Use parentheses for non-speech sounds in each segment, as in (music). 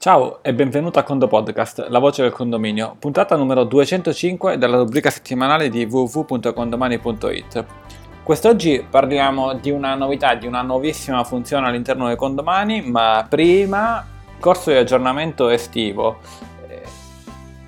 Ciao e benvenuto a Condo Podcast, la voce del condominio, puntata numero 205 della rubrica settimanale di www.condomani.it. Quest'oggi parliamo di una novità, di una nuovissima funzione all'interno dei condomani, ma prima corso di aggiornamento estivo. Eh,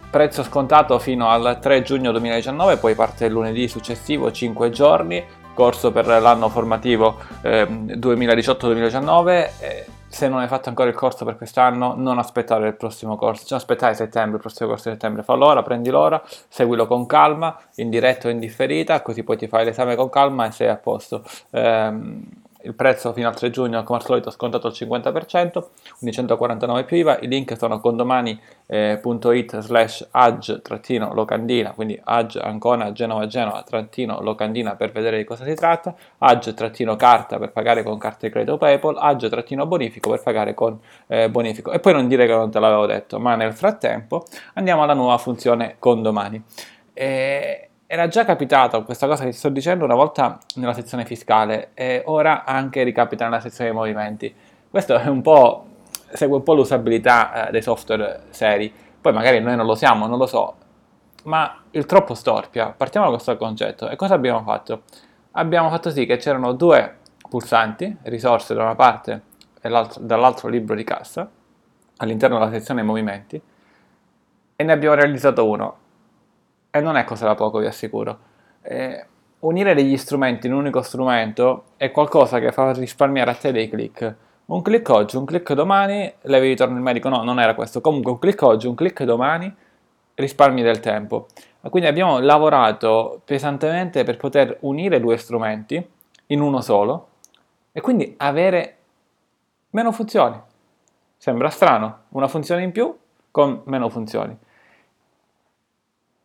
prezzo scontato fino al 3 giugno 2019, poi parte il lunedì successivo, 5 giorni, corso per l'anno formativo eh, 2018-2019. Eh, se non hai fatto ancora il corso per quest'anno, non aspettare il prossimo corso, cioè aspettare settembre, il prossimo corso di settembre, fallo ora, prendi l'ora, seguilo con calma, in diretta o in differita, così poi ti fai l'esame con calma e sei a posto. Ehm, il prezzo fino al 3 giugno come al solito scontato al 50%, 149 più IVA, i link sono condomani.it eh, slash ag-locandina, quindi ag Ancona Genova Genova trattino locandina per vedere di cosa si tratta, ag-carta per pagare con carta di credito PayPal, ag-bonifico per pagare con eh, bonifico. E poi non dire che non te l'avevo detto, ma nel frattempo andiamo alla nuova funzione condomani. E era già capitato questa cosa che ti sto dicendo una volta nella sezione fiscale e ora anche ricapita nella sezione movimenti. Questo è un po', segue un po' l'usabilità eh, dei software seri. Poi magari noi non lo siamo, non lo so, ma il troppo storpia. Partiamo da questo concetto. E cosa abbiamo fatto? Abbiamo fatto sì che c'erano due pulsanti, risorse da una parte e dall'altro libro di cassa, all'interno della sezione movimenti, e ne abbiamo realizzato uno e non è cosa da poco, vi assicuro. Eh, unire degli strumenti in un unico strumento è qualcosa che fa risparmiare a te dei click. Un click oggi, un click domani, levi ritorno il medico. No, non era questo. Comunque un click oggi, un click domani, risparmi del tempo. Quindi abbiamo lavorato pesantemente per poter unire due strumenti in uno solo e quindi avere meno funzioni. Sembra strano, una funzione in più con meno funzioni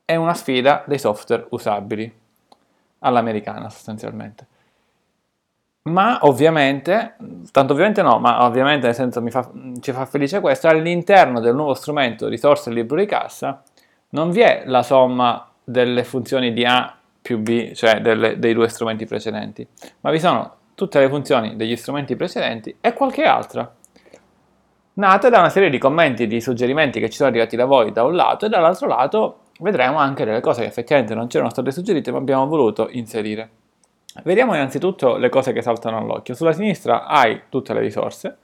è una sfida dei software usabili, all'americana sostanzialmente. Ma ovviamente, tanto ovviamente no, ma ovviamente nel senso fa, ci fa felice questo, all'interno del nuovo strumento risorse libro di cassa non vi è la somma delle funzioni di A più B, cioè delle, dei due strumenti precedenti, ma vi sono tutte le funzioni degli strumenti precedenti e qualche altra, nate da una serie di commenti, di suggerimenti che ci sono arrivati da voi da un lato e dall'altro lato vedremo anche delle cose che effettivamente non c'erano state suggerite ma abbiamo voluto inserire. Vediamo innanzitutto le cose che saltano all'occhio. Sulla sinistra hai tutte le risorse.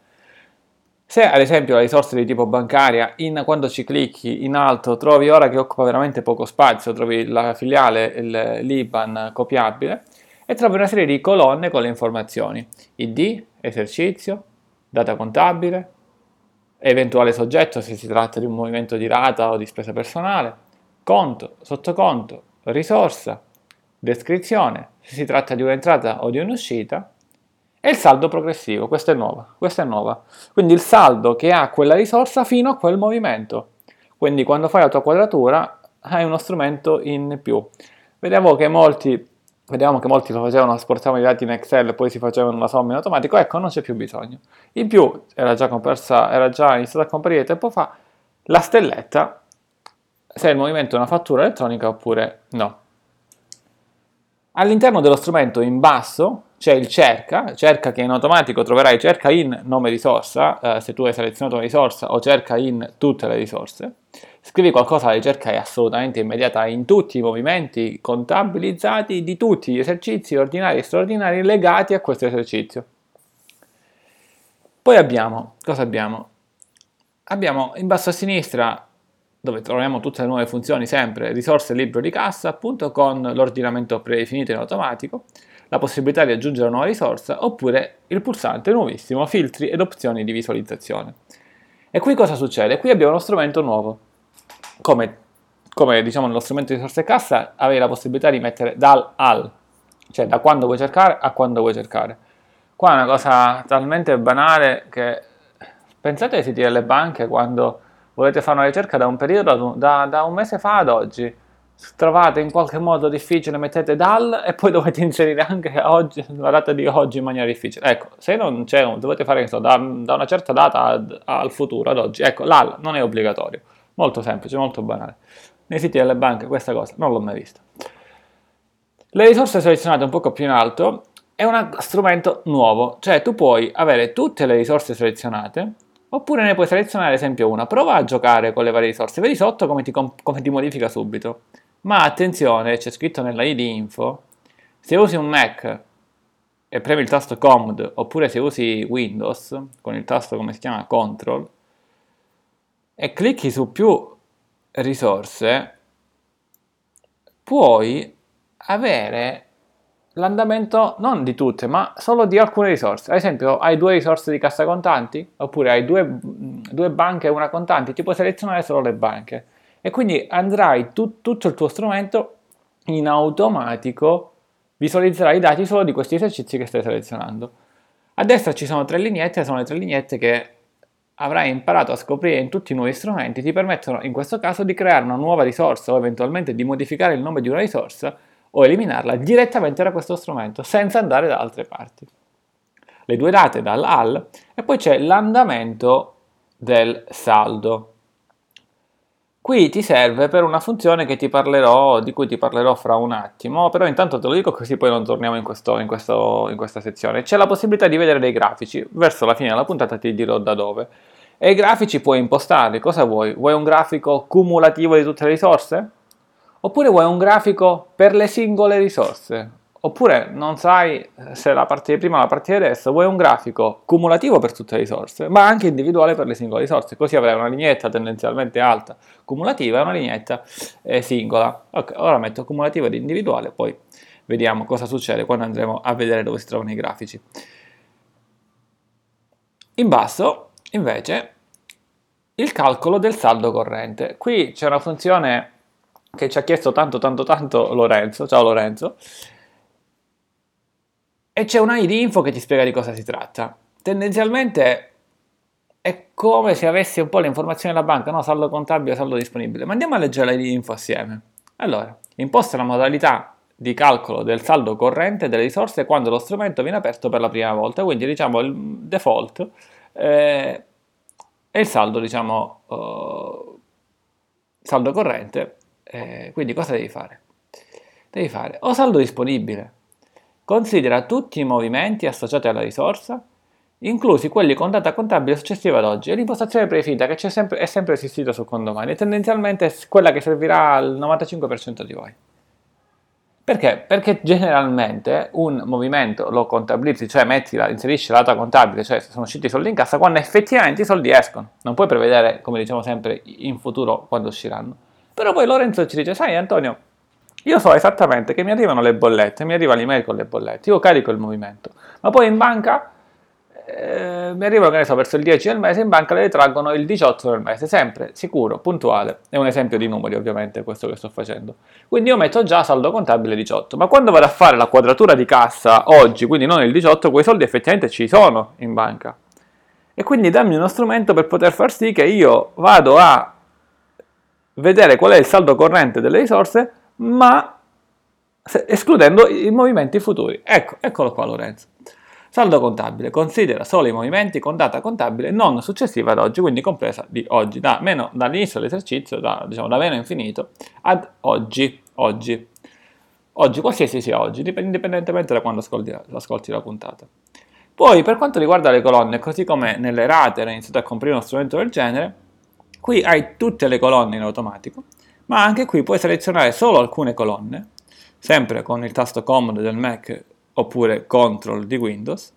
Se ad esempio la risorsa di tipo bancaria, in, quando ci clicchi in alto trovi ora che occupa veramente poco spazio, trovi la filiale, il l'IBAN copiabile e trovi una serie di colonne con le informazioni. ID, esercizio, data contabile, eventuale soggetto se si tratta di un movimento di rata o di spesa personale, conto, sottoconto, risorsa, descrizione, se si tratta di un'entrata o di un'uscita, e il saldo progressivo, questa è nuova, questa è nuova. Quindi il saldo che ha quella risorsa fino a quel movimento. Quindi quando fai la tua quadratura hai uno strumento in più. Vediamo che molti, vediamo che molti lo facevano, esportavano i dati in Excel e poi si facevano la somma in automatico, ecco non c'è più bisogno. In più era già, comparsa, era già iniziata a comparire tempo fa la stelletta se il movimento è una fattura elettronica oppure no. All'interno dello strumento in basso c'è il cerca, cerca che in automatico troverai cerca in nome risorsa, eh, se tu hai selezionato una risorsa, o cerca in tutte le risorse. Scrivi qualcosa, la ricerca è assolutamente immediata in tutti i movimenti contabilizzati di tutti gli esercizi ordinari e straordinari legati a questo esercizio. Poi abbiamo, cosa abbiamo? Abbiamo in basso a sinistra dove troviamo tutte le nuove funzioni sempre, risorse libro di cassa, appunto con l'ordinamento predefinito in automatico, la possibilità di aggiungere una nuova risorsa, oppure il pulsante nuovissimo, filtri ed opzioni di visualizzazione. E qui cosa succede? Qui abbiamo uno strumento nuovo. Come, come diciamo nello strumento di risorse cassa, avevi la possibilità di mettere dal al, cioè da quando vuoi cercare a quando vuoi cercare. Qua è una cosa talmente banale che pensate ai siti delle banche quando volete fare una ricerca da un periodo, da, da un mese fa ad oggi, trovate in qualche modo difficile, mettete dal e poi (laughs) dovete inserire anche oggi, la data di oggi in maniera difficile. Ecco, se non c'è, dovete fare so, da, da, una certa data ad, al futuro, ad oggi. Ecco, l'AL non è obbligatorio. Molto semplice, molto banale. Nei siti delle banche questa cosa non l'ho mai vista. Le risorse selezionate un poco più in alto è uno strumento nuovo, cioè tu puoi avere tutte le risorse selezionate Oppure ne puoi selezionare ad esempio una. Prova a giocare con le varie risorse. Vedi sotto come ti, come ti modifica subito. Ma attenzione, c'è scritto nella ID info, se usi un Mac e premi il tasto Command, oppure se usi Windows, con il tasto come si chiama Control, e clicchi su più risorse, puoi avere l'andamento non di tutte, ma solo di alcune risorse. Ad esempio, hai due risorse di cassa contanti, oppure hai due, due banche e una contanti, ti puoi selezionare solo le banche. E quindi andrai tu, tutto il tuo strumento in automatico visualizzerai i dati solo di questi esercizi che stai selezionando. A destra ci sono tre lineette, sono le tre lineette che avrai imparato a scoprire in tutti i nuovi strumenti, ti permettono in questo caso di creare una nuova risorsa o eventualmente di modificare il nome di una risorsa o eliminarla direttamente da questo strumento senza andare da altre parti. Le due date dall'AL e poi c'è l'andamento del saldo. Qui ti serve per una funzione parlerò, di cui ti parlerò fra un attimo, però intanto te lo dico così poi non torniamo in, questo, in, questo, in questa sezione. C'è la possibilità di vedere dei grafici, verso la fine della puntata ti dirò da dove. E i grafici puoi impostarli, cosa vuoi? Vuoi un grafico cumulativo di tutte le risorse? Oppure vuoi un grafico per le singole risorse? Oppure non sai se la parte di prima o la parte di adesso, vuoi un grafico cumulativo per tutte le risorse, ma anche individuale per le singole risorse, così avrai una lineetta tendenzialmente alta cumulativa e una lineetta eh, singola. Ok, ora metto cumulativo ed individuale, poi vediamo cosa succede quando andremo a vedere dove si trovano i grafici. In basso, invece, il calcolo del saldo corrente. Qui c'è una funzione che ci ha chiesto tanto tanto tanto Lorenzo, ciao Lorenzo, e c'è una ID info che ti spiega di cosa si tratta. Tendenzialmente è come se avessi un po' le informazioni della banca, no? Saldo contabile, saldo disponibile. Ma andiamo a leggere la ID info assieme. Allora, imposta la modalità di calcolo del saldo corrente delle risorse quando lo strumento viene aperto per la prima volta, quindi diciamo il default eh, è il saldo, diciamo, uh, saldo corrente eh, quindi cosa devi fare? Devi fare o saldo disponibile, considera tutti i movimenti associati alla risorsa, inclusi quelli con data contabile successiva ad oggi. È l'impostazione prefinita che sempre, è sempre esistita su Condomani e tendenzialmente è quella che servirà al 95% di voi. Perché? Perché generalmente un movimento lo contabilizzi, cioè metti la, inserisci la data contabile, cioè sono usciti i soldi in cassa, quando effettivamente i soldi escono. Non puoi prevedere, come diciamo sempre, in futuro quando usciranno. Però poi Lorenzo ci dice, sai Antonio, io so esattamente che mi arrivano le bollette, mi arriva l'email con le bollette, io carico il movimento, ma poi in banca eh, mi arrivano, che ne so, verso il 10 del mese, in banca le traggono il 18 del mese, sempre, sicuro, puntuale. È un esempio di numeri ovviamente questo che sto facendo. Quindi io metto già saldo contabile 18, ma quando vado a fare la quadratura di cassa oggi, quindi non il 18, quei soldi effettivamente ci sono in banca. E quindi dammi uno strumento per poter far sì che io vado a vedere qual è il saldo corrente delle risorse, ma escludendo i movimenti futuri. Ecco, eccolo qua Lorenzo. Saldo contabile considera solo i movimenti con data contabile non successiva ad oggi, quindi compresa di oggi, da meno, dall'inizio dell'esercizio, da, diciamo, da meno infinito, ad oggi, oggi. Oggi, qualsiasi sia oggi, indipendentemente da quando ascolti, ascolti la puntata. Poi, per quanto riguarda le colonne, così come nelle rate era iniziato a comprire uno strumento del genere, Qui hai tutte le colonne in automatico, ma anche qui puoi selezionare solo alcune colonne, sempre con il tasto Command del Mac oppure Control di Windows,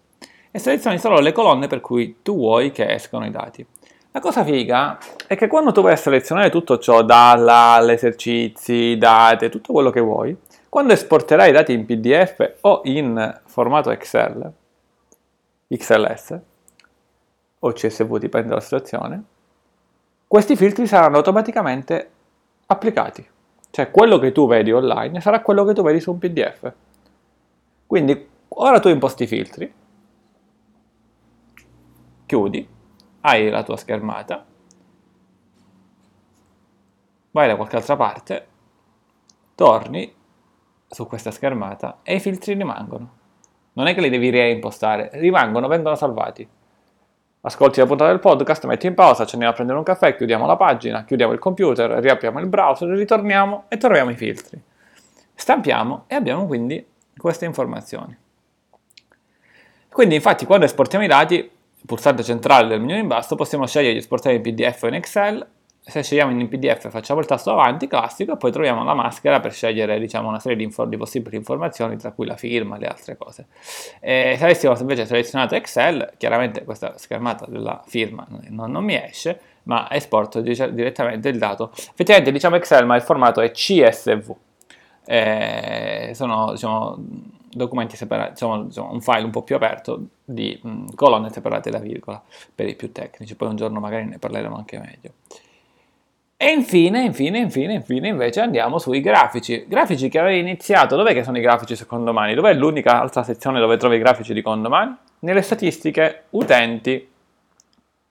e selezioni solo le colonne per cui tu vuoi che escano i dati. La cosa figa è che quando tu vai a selezionare tutto ciò, dalla, esercizi, date, tutto quello che vuoi, quando esporterai i dati in PDF o in formato Excel, XLS o CSV, dipende dalla situazione, questi filtri saranno automaticamente applicati. Cioè quello che tu vedi online sarà quello che tu vedi su un PDF. Quindi ora tu imposti i filtri, chiudi, hai la tua schermata, vai da qualche altra parte, torni su questa schermata e i filtri rimangono. Non è che li devi reimpostare, rimangono, vengono salvati ascolti la puntata del podcast, metti in pausa, ci andiamo a prendere un caffè, chiudiamo la pagina, chiudiamo il computer, riapriamo il browser, ritorniamo e troviamo i filtri. Stampiamo e abbiamo quindi queste informazioni. Quindi infatti quando esportiamo i dati pulsante centrale del menu in basso possiamo scegliere di esportare in PDF o in Excel se scegliamo in PDF facciamo il tasto avanti classico e poi troviamo la maschera per scegliere diciamo, una serie di, infor- di, possibili informazioni tra cui la firma e le altre cose. E se avessimo invece selezionato Excel, chiaramente questa schermata della firma non, non mi esce, ma esporto dic- direttamente il dato. Effettivamente diciamo Excel, ma il formato è CSV. E sono diciamo, documenti separati, diciamo, un file un po' più aperto di mh, colonne separate da virgola per i più tecnici. Poi un giorno magari ne parleremo anche meglio. E infine, infine, infine, infine, invece andiamo sui grafici. Grafici che avevi iniziato, dov'è che sono i grafici su condomani? Dov'è l'unica altra sezione dove trovi i grafici di condomani? Nelle statistiche utenti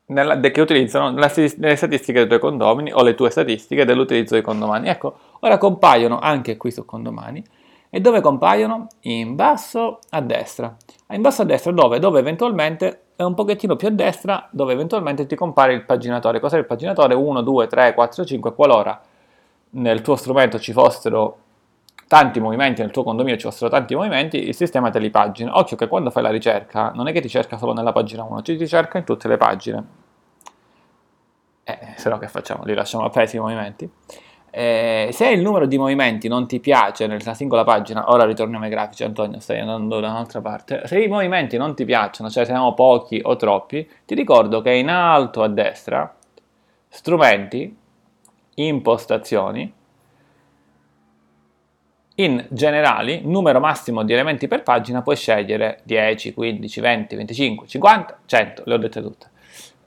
nella, che utilizzano nella, nelle statistiche dei tuoi condomini o le tue statistiche dell'utilizzo dei condomani. Ecco, ora compaiono anche qui su condomani. E dove compaiono? In basso a destra. In basso a destra dove? Dove eventualmente e un pochettino più a destra dove eventualmente ti compare il paginatore. Cos'è il paginatore? 1, 2, 3, 4, 5, qualora nel tuo strumento ci fossero tanti movimenti, nel tuo condominio ci fossero tanti movimenti, il sistema te li pagina. Occhio che quando fai la ricerca non è che ti cerca solo nella pagina 1, ci ti cerca in tutte le pagine. Eh, se no che facciamo? Li lasciamo appesi i movimenti? Eh, se il numero di movimenti non ti piace nella singola pagina, ora ritorniamo ai grafici, Antonio, stai andando da un'altra parte. Se i movimenti non ti piacciono, cioè se sono pochi o troppi, ti ricordo che in alto a destra, strumenti, impostazioni, in generali, numero massimo di elementi per pagina, puoi scegliere 10, 15, 20, 25, 50, 100, le ho dette tutte.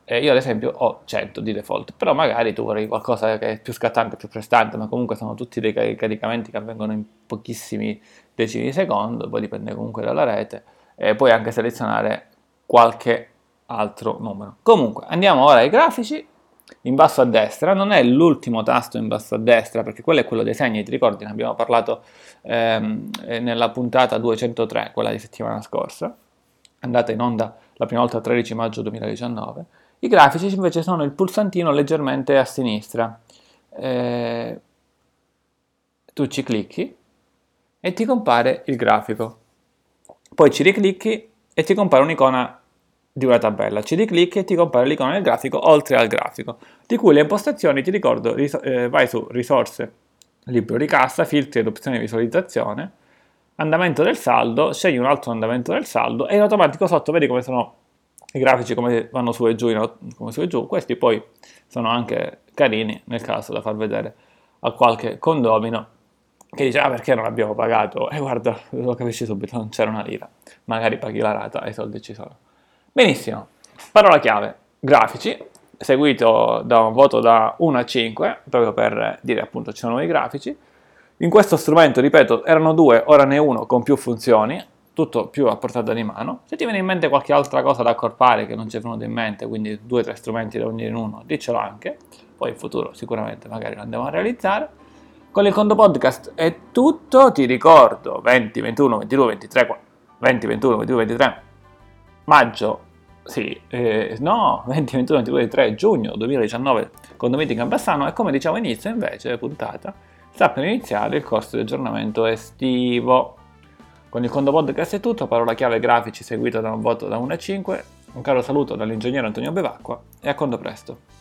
Eh, io ad esempio ho 100 di default, però magari tu vorrei qualcosa che è più scattante, più prestante, ma comunque sono tutti dei caricamenti che avvengono in pochissimi decimi di secondo, poi dipende comunque dalla rete, e puoi anche selezionare qualche altro numero. Comunque, andiamo ora ai grafici, in basso a destra, non è l'ultimo tasto in basso a destra, perché quello è quello dei segni, ti ricordi, ne abbiamo parlato ehm, nella puntata 203, quella di settimana scorsa, andata in onda la prima volta il 13 maggio 2019, i grafici invece sono il pulsantino leggermente a sinistra. Eh, tu ci clicchi e ti compare il grafico. Poi ci riclicchi e ti compare un'icona di una tabella. Ci riclicchi e ti compare l'icona del grafico oltre al grafico, di cui le impostazioni, ti ricordo, ris- eh, vai su risorse, libro di cassa, filtri ed opzioni di visualizzazione, andamento del saldo, scegli un altro andamento del saldo e in automatico sotto vedi come sono i grafici come vanno su e giù, come su e giù, questi poi sono anche carini nel caso da far vedere a qualche condomino che dice ah perché non abbiamo pagato? E guarda lo capisci subito non c'era una lira. Magari paghi la rata e i soldi ci sono. Benissimo parola chiave grafici seguito da un voto da 1 a 5 proprio per dire appunto ci sono i grafici. In questo strumento ripeto erano due ora ne uno con più funzioni tutto più a portata di mano. Se ti viene in mente qualche altra cosa da accorpare che non ci è venuto in mente, quindi due o tre strumenti da unire in uno, diccelo anche, poi in futuro sicuramente magari lo andiamo a realizzare. Con il Condo Podcast è tutto, ti ricordo 20, 21, 22, 23, 20, 21, 22, 23 maggio, sì, eh, no, 20, 21, 22, 23 giugno 2019 Condo Meeting a Bassano e come diciamo inizio invece puntata sta per iniziare il corso di aggiornamento estivo con il Condo Podcast è tutto, parola chiave grafici seguita da un voto da 1 a 5. Un caro saluto dall'ingegnere Antonio Bevacqua e a Condo presto.